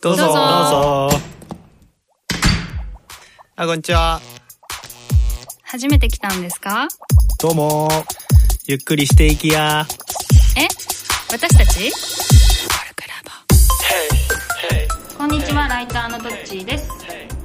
どうぞ。どうぞ。どうぞ。あこんにちは。初めて来たんですか？どうも。ゆっくりしていきや。え？私たち？こんにちはライターのどっちーです。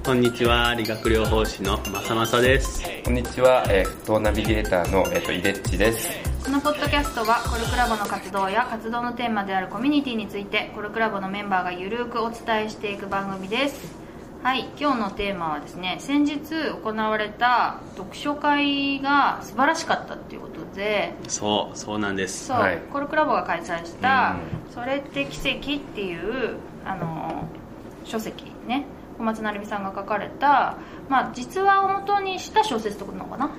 こんにちは理学療法士のまさまさです。こんにちは、えー、フットナビゲーターの、えー、とイデッチです。このポッドキャストはコルクラボの活動や活動のテーマであるコミュニティについてコルクラボのメンバーがゆるくお伝えしていく番組です。はい今日のテーマはですね先日行われた読書会が素晴らしかったっていうことで。そうそうなんです。そう、はい。コルクラボが開催したう「それって奇跡」っていうあの書籍ね小松成美さんが書かれた、まあ、実話を元にした小説ってことなのかな？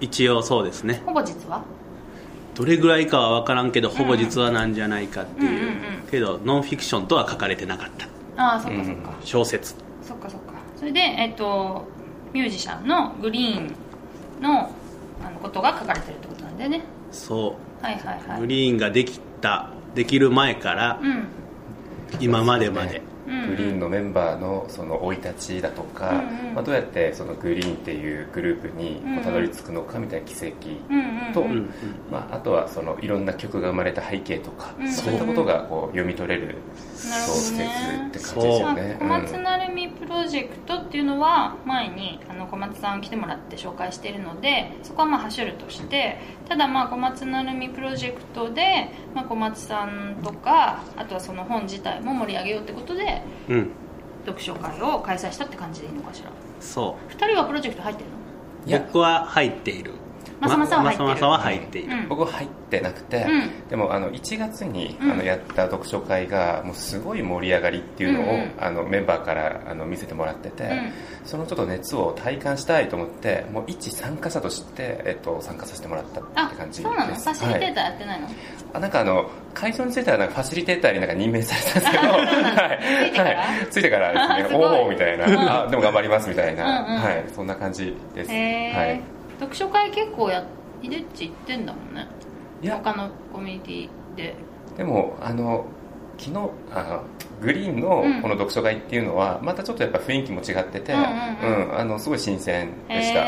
一応そうですね。ほぼ実話？どれぐらいかは分からんけどほぼ実話なんじゃないかっていう,、うんうんうん。けどノンフィクションとは書かれてなかった。ああそっかそっか、小説。そっかそっか。それでえっとミュージシャンのグリーンのあのことが書かれてるってことなんだよね。そはいはいはう、い。グリーンができたできる前からうん。今までまで、うんグリーンのメンバーのその生い立ちだとか、うんうん。まあ、どうやってそのグリーンっていうグループにたどり着くのかみたいな奇跡うんうんと、うん。うんまあ、あとはそのいろんな曲が生まれた背景とか、うんそういったことがこう読み取れる小説ねって感じですよね。小松成美プロジェクトっていうのは前にあの小松さん来てもらって紹介しているのでそこはまあ走るとしてただまあ小松成美プロジェクトで、まあ、小松さんとかあとはその本自体も盛り上げようってことでうん。読書会を開催したって感じでいいのかしら？そ2人はプロジェクト入ってるの？ういや。僕は入っているまさまさは入ってる。まさまさは入っている、うん。僕は入ってなくて、うん。でもあの1月にうん。あのやった読書会がもうすごい盛り上がりっていうのを、うんうん。あのメンバーからあの見せてもらってて、うん。そのちょっと熱を体感したいと思ってもう一参加者として、えっと、参加させてもらったあって感じです。そうなの？ファシリテーターはいやってないの、あなんかあの会場についてはなんかファシリテーターになんか任命されたんですけど はい。ついてから？はい、ついてからですね。すおおみたいな、うんあでも頑張りますみたいな、うんうん。はい、そんな感じです、はい、読書会結構やイデッチ行ってんだもんね。いや。他のコミュニティで。でもあの昨日あのグリーンのうん。この読書会っていうのは、またちょっとやっぱ雰囲気も違ってて、うんうんうん。あのすごい新鮮でした、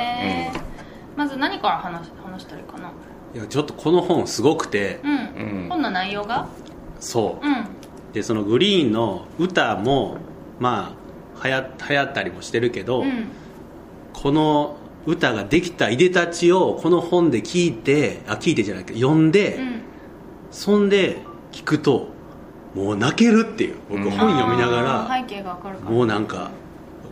まず何から話話したらいいかな？いやちょっとこの本すごくてうん、うん。本の内容が？そう。うん。でそのグリーンの歌もまあ流行流行ったりもしてるけど、うん。この歌ができたいでたちをこの本で聞いてあ聞いてじゃないけど読んで、うん。そんで聞くともう泣けるっていう僕うん。本読みながら背景がわかるから。もうなんか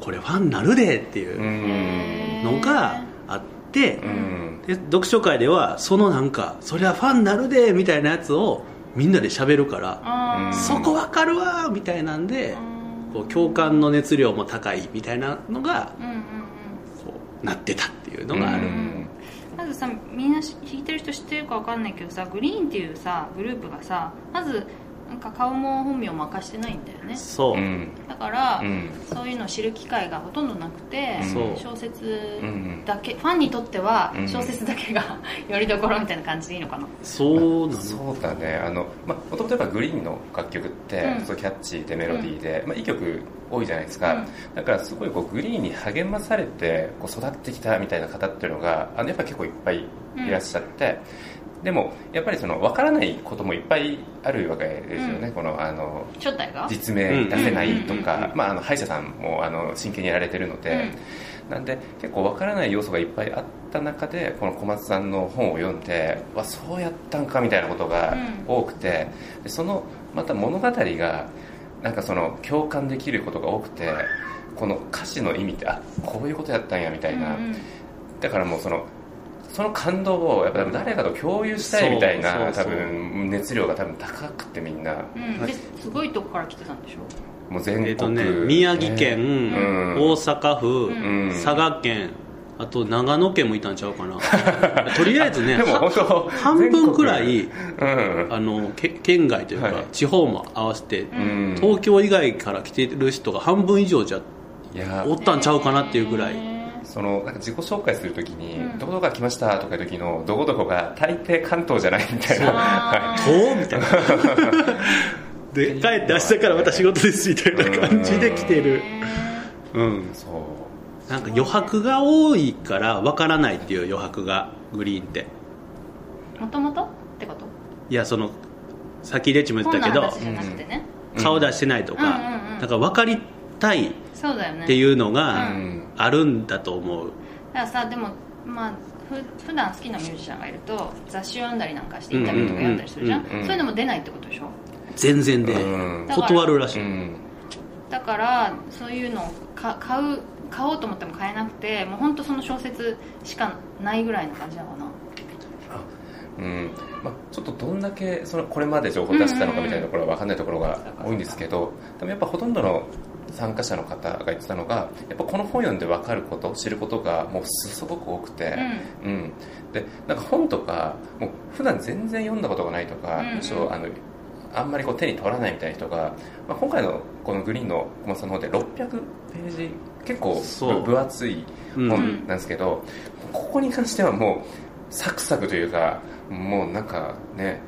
これファンなるでっていうのがあってう、ん。で読書会ではそのなんかそりゃファンなるでみたいなやつをみんなで喋るから、そこわかるわみたいなんで、うんこう共感の熱量も高いみたいなのがうんうんなってたっていうのがある、うん。まずさみんな弾いてる人知ってるかわかんないけどさグリーンっていうさグループがさまずなんか顔も本名も明かしてないんだよね。そう、うん。だから、うん。そういうのを知る機会がほとんどなくて、そう。小説うんだけ、ファンにとってはうん。小説だけがよりどころみたいな感じでいいのかな。そうなの？そうだね。あの、まあ、もともとやっぱグリーンの楽曲って、うん。そうキャッチーでメロディーで、まあ、いい曲多いじゃないですか、うん。だからすごいこうグリーンに励まされてこう育ってきたみたいな方っていうのがあのやっぱり結構いっぱいいらっしゃって、でもやっぱりその分からないこともいっぱいあるわけですよね、うん。このあの実名出せないとうんうんか、まあ、あの歯医者さんもあの真剣にやられてるので、なんで結構わからない要素がいっぱいあった中でこの小松さんの本を読んでわそうやったんかみたいなことが多くて、でそのまた物語がなんかその共感できることが多くてこの歌詞の意味ってあこういうことやったんやみたいな、うんうん。だからもうそのその感動をやっぱ多分誰かと共有したいみたいな多分熱量が多分高くてみんな。うん。ですごいとこから来てたんでしょ？もう全国、えっとね宮城県、うん。大阪府、うん。佐賀県あと長野県もいたんちゃうかな。とりあえずね半分くらいうん。あのけ県外というか、はい。地方も合わせて、うん。東京以外から来てる人が半分以上じゃおったんちゃうかなっていうぐらい、そのなんか自己紹介するときに、うん。どこどこから来ましたとかいう時のどこどこが大抵関東じゃないみたいな、あはーとみたいな。で帰って明日からまた仕事ですみたいな感じで来てる。うん。そう。なんか余白が多いからわからないっていう余白がグリーンって。もともとってこと？いやそのさっきレッチも言ったけど。顔出してないとか、うんうんうん。だから分かりたいっそうだよねていうのがうんあるんだと思う、だからさでもまあふ普段好きなミュージシャンがいると雑誌を読んだりなんかしてインタビューとかやったりするじゃん,、うんうんうんそういうのも出ないってことでしょ？全然でうん。断るらしい、うん。だからそういうのをか買う買おうと思っても買えなくてもう本当その小説しかないぐらいの感じなのかな。うん。まあ、ちょっとどんだけそのこれまで情報を出したのかみたいなところは分かんないところが多いんですけどでもやっぱほとんどの参加者の方が言ってたのがやっぱこの本読んで分かること知ることがもうすごく多くて、うん。でなんか本とかもう普段全然読んだことがないとか、うんうん。むしろあのあんまりこう手に取らないみたいな人が、まあ、今回のこのグリーンの小松さんの方で600ページ結構そう。分厚いうん本なんですけど、ここに関してはもうサクサクというかもうなんかね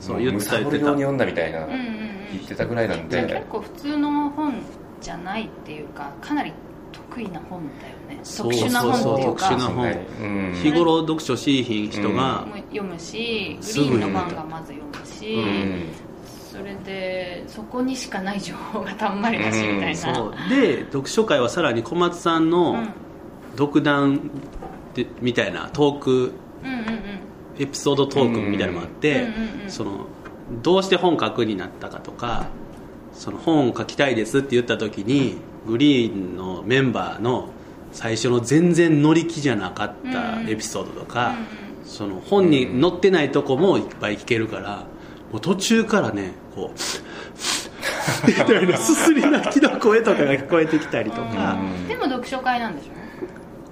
そうも言ってた言っに読んだみたいなうんうんうん言ってたぐらいなんじゃあで結構普通の本じゃないっていうかかなり得意な本だよね。特殊な本っていうそうそう特殊かな本。うん。日頃読書しいひん人が、読むしグリーンのファンがまず読むし、うん。それでそこにしかない情報がたんまりだしみたいな、そう。で読書会はさらに小松さんうのん。独断でみたいなトークうんうんエピソードトークみたいなのもあって、うんうんうん。そのどうして本書くになったかとかその本を書きたいですって言った時にグリーンのメンバーの最初の全然乗り気じゃなかったエピソードとか、その本に載ってないとこもいっぱい聞けるからもう途中からねこうみたいなすすり泣きの声とかが聞こえてきたりとか、うん。でも読書会なんでしょ？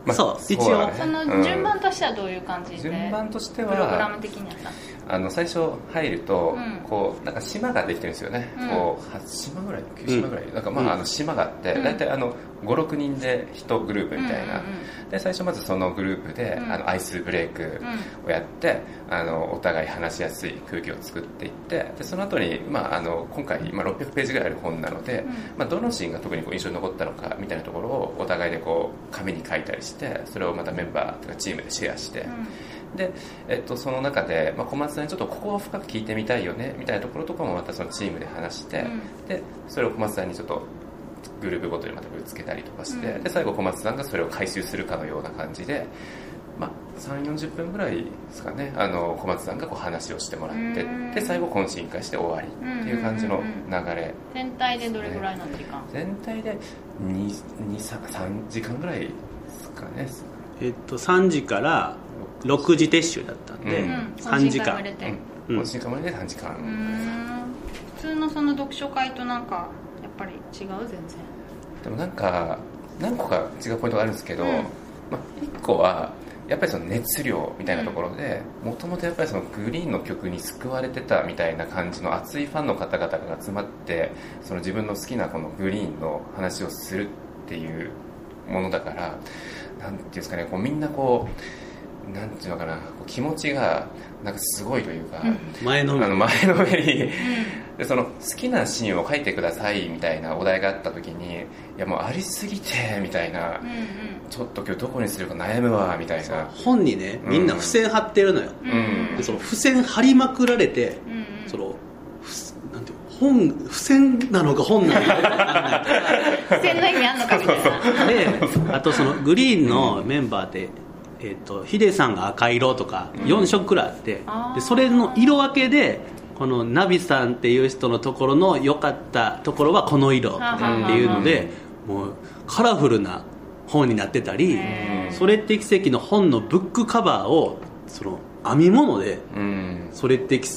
まあそう一応。そのうん順番としてはどういう感じで、順番としてプログラはム的にはさ？あの最初入ると、うん。こうなんか島ができてるんですよね、うん。こう8島ぐらい9島ぐらい、なんかまあ,、うんあの島があって、うん。大体あの56人で1グループみたいな、で最初まずそのグループで、うん。あのアイスブレイクをやって、あのお互い話しやすい空気を作っていってでその後に、まあ、あの今回、まあ、600ページぐらいある本なので、うん。まあ、どのシーンが特にこう印象に残ったのかみたいなところをお互いでこう紙に書いたりしてそれをまたメンバーとかチームでシェアして、で、えっと、その中で、まあ、小松さんにちょっとここを深く聞いてみたいよねみたいなところとかもまたそのチームで話して、うん。でそれを小松さんにちょっとグループごとにまたぶつけたりとかして、うん。で最後小松さんがそれを回収するかのような感じで、まあ、3 4 0分ぐらいですかねあの小松さんがこう話をしてもらってうん。で最後懇親会して終わりっていう感じの流れ全体でどれぐらいの時間？全体で3時間ぐらいですかね。えっと、3時から6時撤収だったんで、うん。3時間。懇親会も入れてうん。懇親会までで3時間、うーん。普通のその読書会となんかやっぱり違う全然。でもなんか何個か違うポイントがあるんですけど、うん。まあ、1個はやっぱりその熱量みたいなところでもともとやっぱりそのグリーンの曲に救われてたみたいな感じの熱いファンの方々が集まってその自分の好きなこのグリーンの話をするっていうものだからなんていうんですかねこうみんなこうなんていうのかなこう気持ちがなんかすごいというか、前のあの前のめり。に でその好きなシーンを書いてくださいみたいなお題があった時にいやもうありすぎてみたいな、うんうん。ちょっと今日どこにするか悩むわみたいな。本にねみんな付箋貼ってるのよ、うん。でその付箋貼りまくられて、うんうん。そのふなんていう本付箋なのか本なのか分かんない。付箋の意味あんのかみたいな。であとそのグリーンのメンバーで、えー、とヒデさんが赤色とか4色くらいあって、あー。でそれの色分けでこのナビさんっていう人のところの良かったところはこの色っていうのでもうカラフルな本になってたりそれって奇跡の本のブックカバーをその編み物でうん。それって奇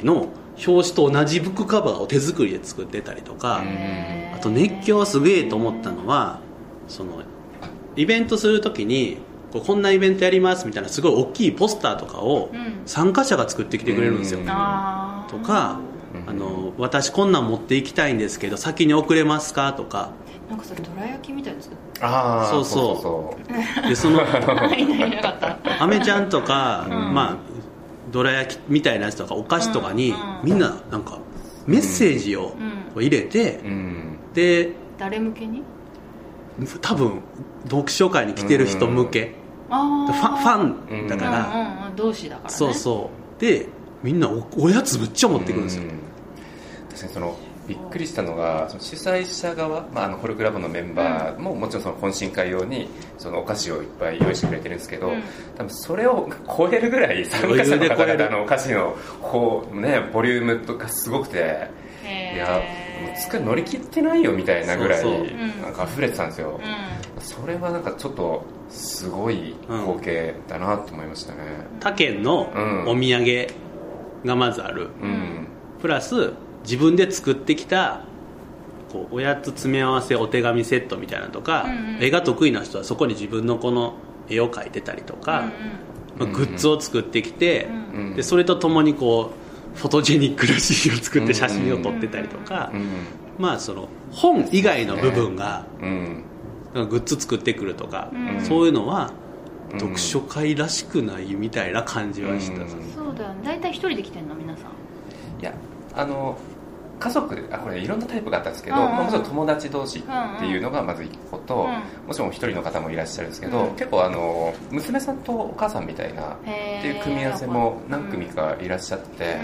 跡の表紙と同じブックカバーを手作りで作ってたりとか、あと熱狂すげえと思ったのはそのイベントするときにこうこんなイベントやりますみたいなすごい大きいポスターとかをうん。参加者が作ってきてくれるんですよ、とかうん。あの私こんなん持っていきたいんですけど先に送れますかとか。なんかそれどら焼きみたいですああそうそう。そうでそのいないなかった。アメちゃんとか、うん。まあどら焼きみたいなやつとかお菓子とかに、うん。うんみんななんかメッセージをうん。入れて、うん。で誰向けに？多分読書会に来てる人向け、あファンフンァンだから、うんうんうん、同士だからね。そうそう。でみんなおおやつむっちゃ持ってくるんですよ、うん。確かにそのびっくりしたのがその主催者側、まあ、あのホルクラブのメンバーももちろんその懇親会用にそのお菓子をいっぱい用意してくれてるんですけど、うん。多分それを超えるぐらい参加者の方々のお菓子のこう、ね、ボリュームとかすごくていやもう作り乗り切ってないよみたいなぐらいなんか溢れてたんですよ、うそれはなんかちょっとすごい光景だなと思いましたね。他県のうん。お土産がまずある、うん。プラス自分で作ってきたこうおやつ詰め合わせお手紙セットみたいなのとか、うんうん。絵が得意な人はそこに自分のこの絵を描いてたりとか、んまあ、グッズを作ってきて、うんうん。でそれとともにこうフォトジェニックなシーンを作って写真を撮ってたりとか、うん。まあその本以外の部分が、うんなんかグッズ作ってくるとか、うん。そういうのはうん。読書会らしくないみたいな感じはした、うん。そうだよね。大体一人で来てんの？皆さん。いやあの家族であこれいろんなタイプがあったんですけど、うんうん。まあもちろん友達同士っていうのがまず一個と、うん。もちろん一人の方もいらっしゃるんですけど、うん。結構あの娘さんとお母さんみたいなっていう組み合わせも何組かいらっしゃって、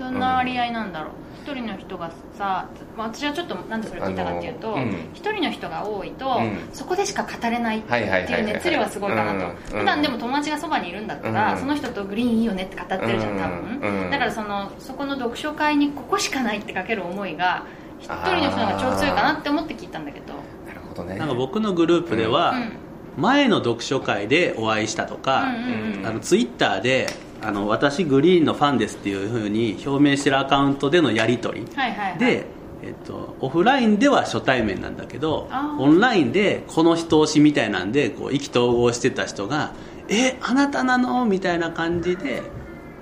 うん、どんな割合なんだろう。一人の人がさまあ私はちょっとなんでそれ聞いたかっていうとうん。一人の人が多いと、うん。そこでしか語れないってはいう熱量はすごいかなと、うん普段でも友達がそばにいるんだったら、うんその人とグリーンいいよねって語ってるじゃん多分、うんだからそのそこの読書会にここしかないってかける思いが一人の人の方が超強いかなって思って聞いたんだけど。なるほどね。なんか僕のグループでは、うん。前の読書会でお会いしたとか、うんうんうん。あのツイッターであの私グリーンのファンですっていうふうに表明してるアカウントでのやり取り。はいはいはい。で、えっと、オフラインでは初対面なんだけどオンラインでこの人推しみたいなんでこう意気投合してた人が「えあなたなの?」みたいな感じで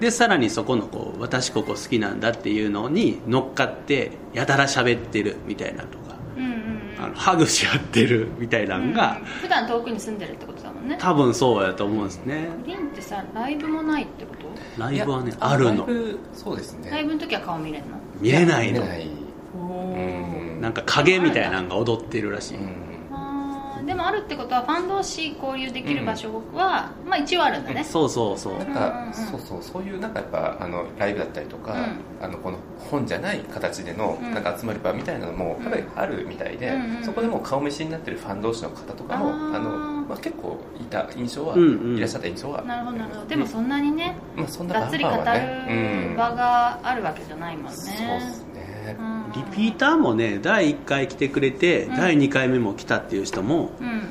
でさらにそこのこう「私ここ好きなんだ」っていうのに乗っかってやたら喋ってるみたいなとかうんうんうん。あのハグし合ってる みたいなのが、うん普段遠くに住んでるってことだもんね。多分そうやと思うんですね。グリーンってさライブもないってこと？ライブはねあるの。ライブそうですね。ライブの時は顔見れるの？見れないの見れない。うんなんか影みたいなのが踊ってるらしい、うんでもあるってことはファン同士交流できる場所は、まあ一応あるんだね、そうそうそう。なんうんうんうん。かそうそう。そういうなんかやっぱあのライブだったりとか、あのこの本じゃない形でのうん。なんか集まる場みたいなのもやっぱりあるみたいで、うんうんそこでもう顔見知りになってるファン同士の方とかもあの、まあ、結構いた印象は、うんうん。いらっしゃった印象は。なるほどなるほど。でもそんなにね、まあ、そんながっつり語る場があるわけじゃないもんね。そうですね、うんリピーターもね第1回来てくれて、うん。第2回目も来たっていう人もうん。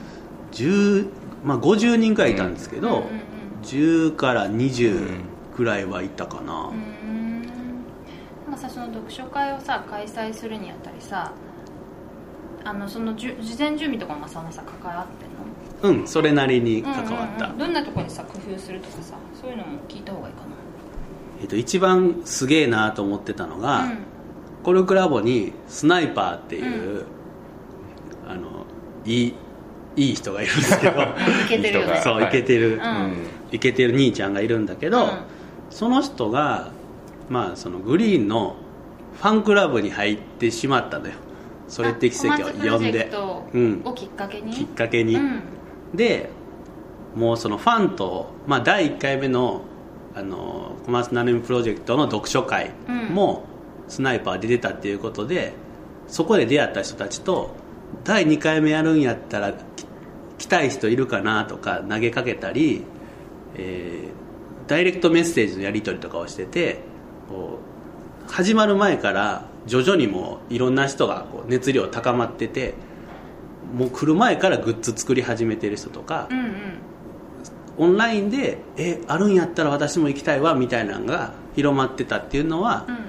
10、まあ、50人くらいいたんですけど、うんうん10から20くらいはいたかな、うんうん。なんかさその読書会をさ開催するにあたりさあのそのじゅ事前準備とかもそんなさ関わってんの？うんそれなりに関わった、うん。うんうんどんなところにさ工夫するとかさそういうのも聞いた方がいいかえっと、一番すげえなと思ってたのが、なコルクラボにスナイパーっていう、あのいいいい人がいるんですけど。うん、いけてるそうはいイケてる、うん。イケてる兄ちゃんがいるんだけど、うん。その人が、まあ、そのグリーンのファンクラブに入ってしまったのよ。それって奇跡を呼んで。うん。をきっかけに？きっかけに、うん。でもうそのファンと、まあ、第1回目のあの小松菜奈美プロジェクトの読書会もスナイパーで出たっていうことでそこで出会った人たちと第2回目やるんやったらき来たい人いるかなとか投げかけたり、えーダイレクトメッセージのやり取りとかをしててこう始まる前から徐々にもういろんな人がこう熱量高まっててもう来る前からグッズ作り始めてる人とか、うんうん。オンラインで「えあるんやったら私も行きたいわ」みたいなのが広まってたっていうのは、うん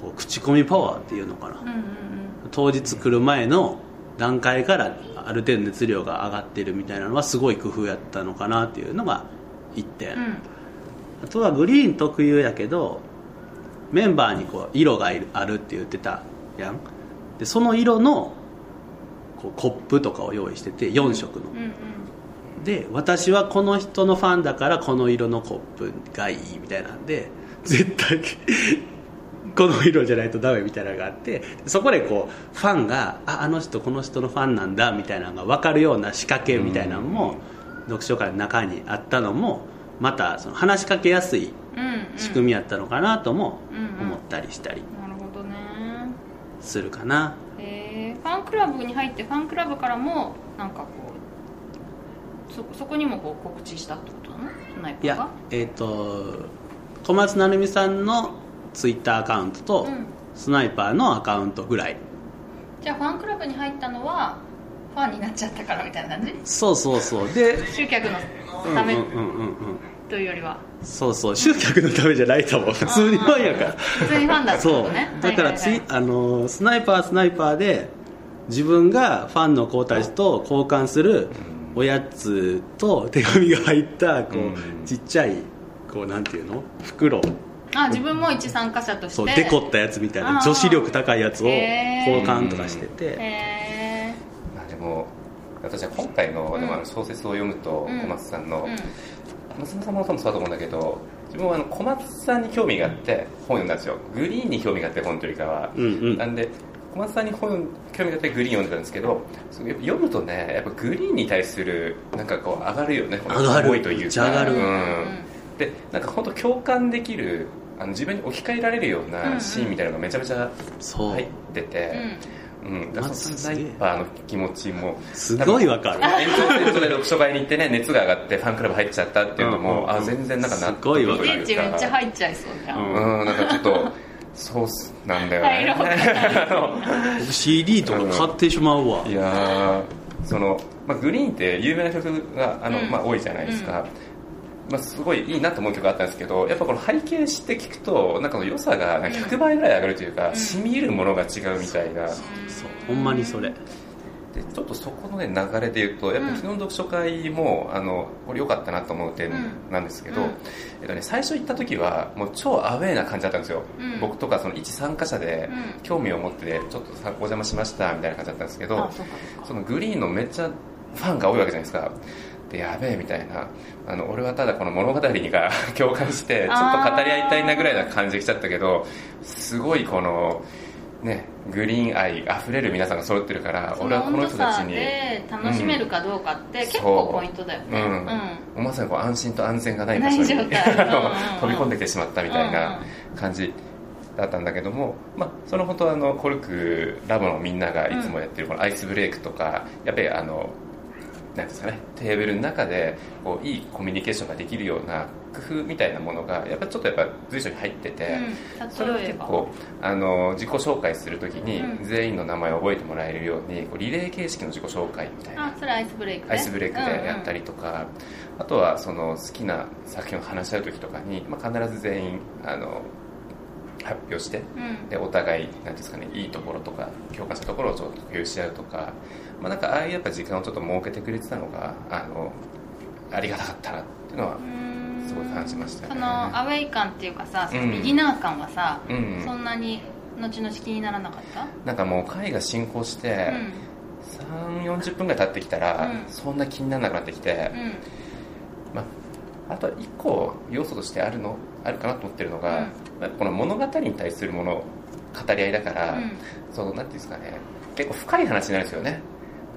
こう口コミパワーっていうのかな、うんうん当日来る前の段階からある程度熱量が上がってるみたいなのはすごい工夫やったのかなっていうのが1点、うん。うんあとはグリーン特有やけどメンバーにこう色がいるあるって言ってたやん。でその色のこうコップとかを用意してて4色の、うんうん。で私はこの人のファンだからこの色のコップがいいみたいなんで絶対この色じゃないとダメみたいなのがあってそこでこうファンがああの人この人のファンなんだみたいなのが分かるような仕掛けみたいなのも、読書会の中にあったのもまたその話しかけやすいうん仕組みやったのかなとも思ったりしたりなるほどね。するかな、へえファンクラブに入ってファンクラブからもなんかこうそそこにもこう告知したってことなの？いやえっ、と小松成美さんのツイッターアカウントと、うん。スナイパーのアカウントぐらい。じゃあファンクラブに入ったのはファンになっちゃったからみたいな感じ？そうそうそう。で集客のため？というよりは。そうそう集客のためじゃないと思う。普通にファンやから。普通にファンだってこそう。とねだからつい、はいはい。はいあのスナイパースナイパーで自分がファンの子たちと交換するおやつと手紙が入ったこう、うん。ちっちゃいこうなんていうの？袋あ自分も一参加者として。そうデコったやつみたいな女子力高いやつを交換とかしてて。へまあでも私は今回の,、うん。でもあの小説を読むと、うん。小松さんの、え娘さんも多分そうだと思うんだけど自分はあの小松さんに興味があって本読んだんですよ。グリーンに興味があって本というよりかは、うんうん。なんで小松さんに本興味があってグリーン読んでたんですけど読むとねやっぱグリーンに対するなんかこう上がるよね。この上がる。思いというか。上がる。うんうん。でなんか本当共感できるあの自分に置き換えられるよううんうなん。シーンみたいなのがめちゃめちゃそう、入ってて、うん、だからそのスナイパーの気持ちもすごいわかる。延長線上で読書会に行ってね熱が上がってファンクラブ入っちゃったっていうのも、うんうん。うんあ全然なんか納すごいわかめっちゃ入っちゃいそうじゃん、うん。うん。なんかちょっとそうっすなんだよね。僕 CD とか買ってしまうわ、いやーその、まあ、グリーンって有名な曲があの、うん。まあ、多いじゃないですか、まあ、すごいいいなと思う曲があったんですけどやっぱこの背景知って聞くとなんかの良さがなんか100倍ぐらい上がるというか、ん。染み入るものが違うみたいな、そうほんまにそれ。でちょっとそこの、ね、流れで言うとやっぱ昨日の読書会も、あのこれ良かったなと思う点なんですけど、うん。えっとね、最初行った時はもう超アウェーな感じだったんですよ、うん。僕とかその一参加者でうん。興味を持ってちょっとさお邪魔しましたみたいな感じだったんですけどそのグリーンのめっちゃファンが多いわけじゃないですかでやべえみたいなあの俺はただこの物語にが 共感してちょっと語り合いたいなぐらいな感じで来ちゃったけどすごいこのねグリーン愛あふれる皆さんが揃ってるから俺はこの人たちにで楽しめるかどうかって結構ポイントだよね。う。ん。まさにこう安心と安全がない場所に。飛び込んできてしまったみたいな感じだったんだけども、まあ、その本当あのコルクラボのみんながいつもやってるこのアイスブレイクとかやっぱりあのなんですかねテーブルの中でこういいコミュニケーションができるような工夫みたいなものがやっぱちょっとやっぱ随所に入ってて、うんそれを結構あの自己紹介するときにうん。全員の名前を覚えてもらえるようにこうリレー形式の自己紹介みたいな。あそれアイスブレイクねアイスブレイクでやったりとか、あとはその好きな作品を話し合う時とかに、まあ、必ず全員あの発表してうん。うんでお互いなんていうんですかねいいところとか共感したところをちょっと共有し合うとか、まあ、なんかああいうやっぱ時間をちょっと設けてくれてたのがあのありがたかったなっていうのはうん。すごい感じましたね。そのアウェイ感っていうかさそのうんビギナー感はさ、うん。そんなに後々気にならなかった？なんかもう会が進行して、3 4 0分ぐらい経ってきたら、うん。そんな気にならなくなってきて、うん。うんまあ、あとは一個要素としてあるのあるかなと思ってるのが、まあこの物語に対するもの語り合いだから、うん。そのなんていうんですかね結構深い話になるんですよね。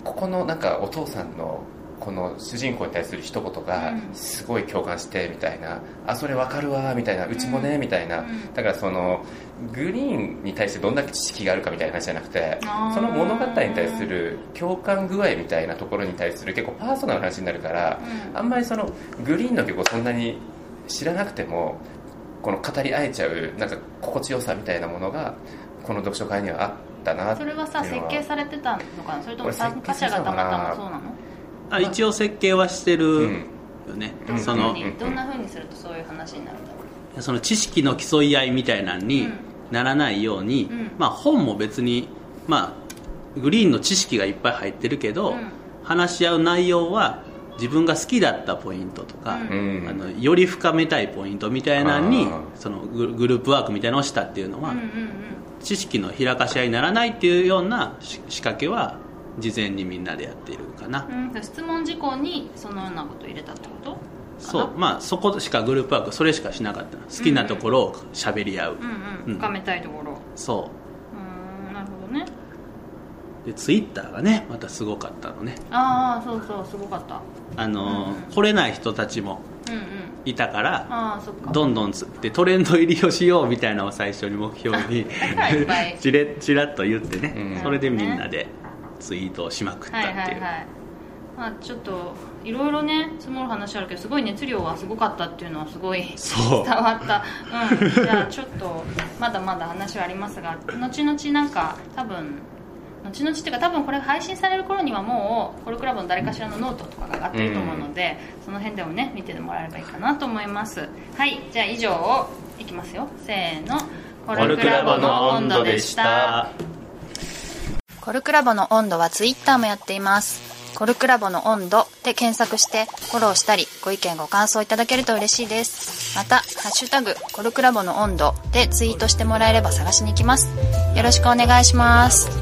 ここのなんかお父さんのこの主人公に対する一言がうん。すごい共感してみたいな、あそれわかるわみたいなうちもねみたいな、うん。だからそのグリーンに対してどんだけ知識があるかみたいな話じゃなくてその物語に対する共感具合みたいなところに対する結構パーソナルな話になるから、うん。あんまりそのグリーンの曲をそんなに知らなくてもこの語り合えちゃうなんか心地よさみたいなものがこの読書会にはあったなそれはさ設計されてたのかな？それとも参加者がたまたまそうなの？あ一応設計はしてるうん。よね、どん。そのどん。な風にするとそういう話になるん。だろその知識の競い合いみたいなのにうんならないように、うん。まあ、本も別に、まあ、グリーンの知識がいっぱい入ってるけど、うん。話し合う内容は自分が好きだったポイントとか、うん。うん。あのより深めたいポイントみたいなのにそのググループワークみたいなのをしたっていうのは、ううんうん。知識の開かし合いにならないっていうようなし仕掛けは事前にみんなでやっているかな、うん。うん質問事項にそのようなことを入れたってことそう。まあそこしかグループワークそれしかしなかったの。好きなところを喋り合う、うんうんうん。深めたいところ。そうでツイッターがねまたすごかったのね。ああそうそうすごかった。あのーうん。来れない人たちもうんうん。いたからああそっか。どんどんつってトレンド入りをしようみたいなのを最初に目標にだからいっぱい。ちれちらっと言ってね、うん。それでみんなでツイートをしまくったはいっていう、はいはいまあちょっといろいろね積もる話あるけどすごい熱量がすごかったっていうのはすごいそう。伝わった。うん。じゃあちょっとまだまだ話はありますが後々なんか多分後々っていうか多分これが配信される頃にはもうコルクラブの誰かしらのノートとかが上がってると思うので、その辺でもね見てもらえればいいかなと思いますはいじゃあ以上をいきますよせーのココルクラボの温度でしたコルクラボの温度はツイッターもやっています。コルクラボの温度で検索してフォローしたりご意見ご感想いただけると嬉しいです。また、ハッシュタグコルクラボの温度でツイートしてもらえれば探しに行きます。よろしくお願いします。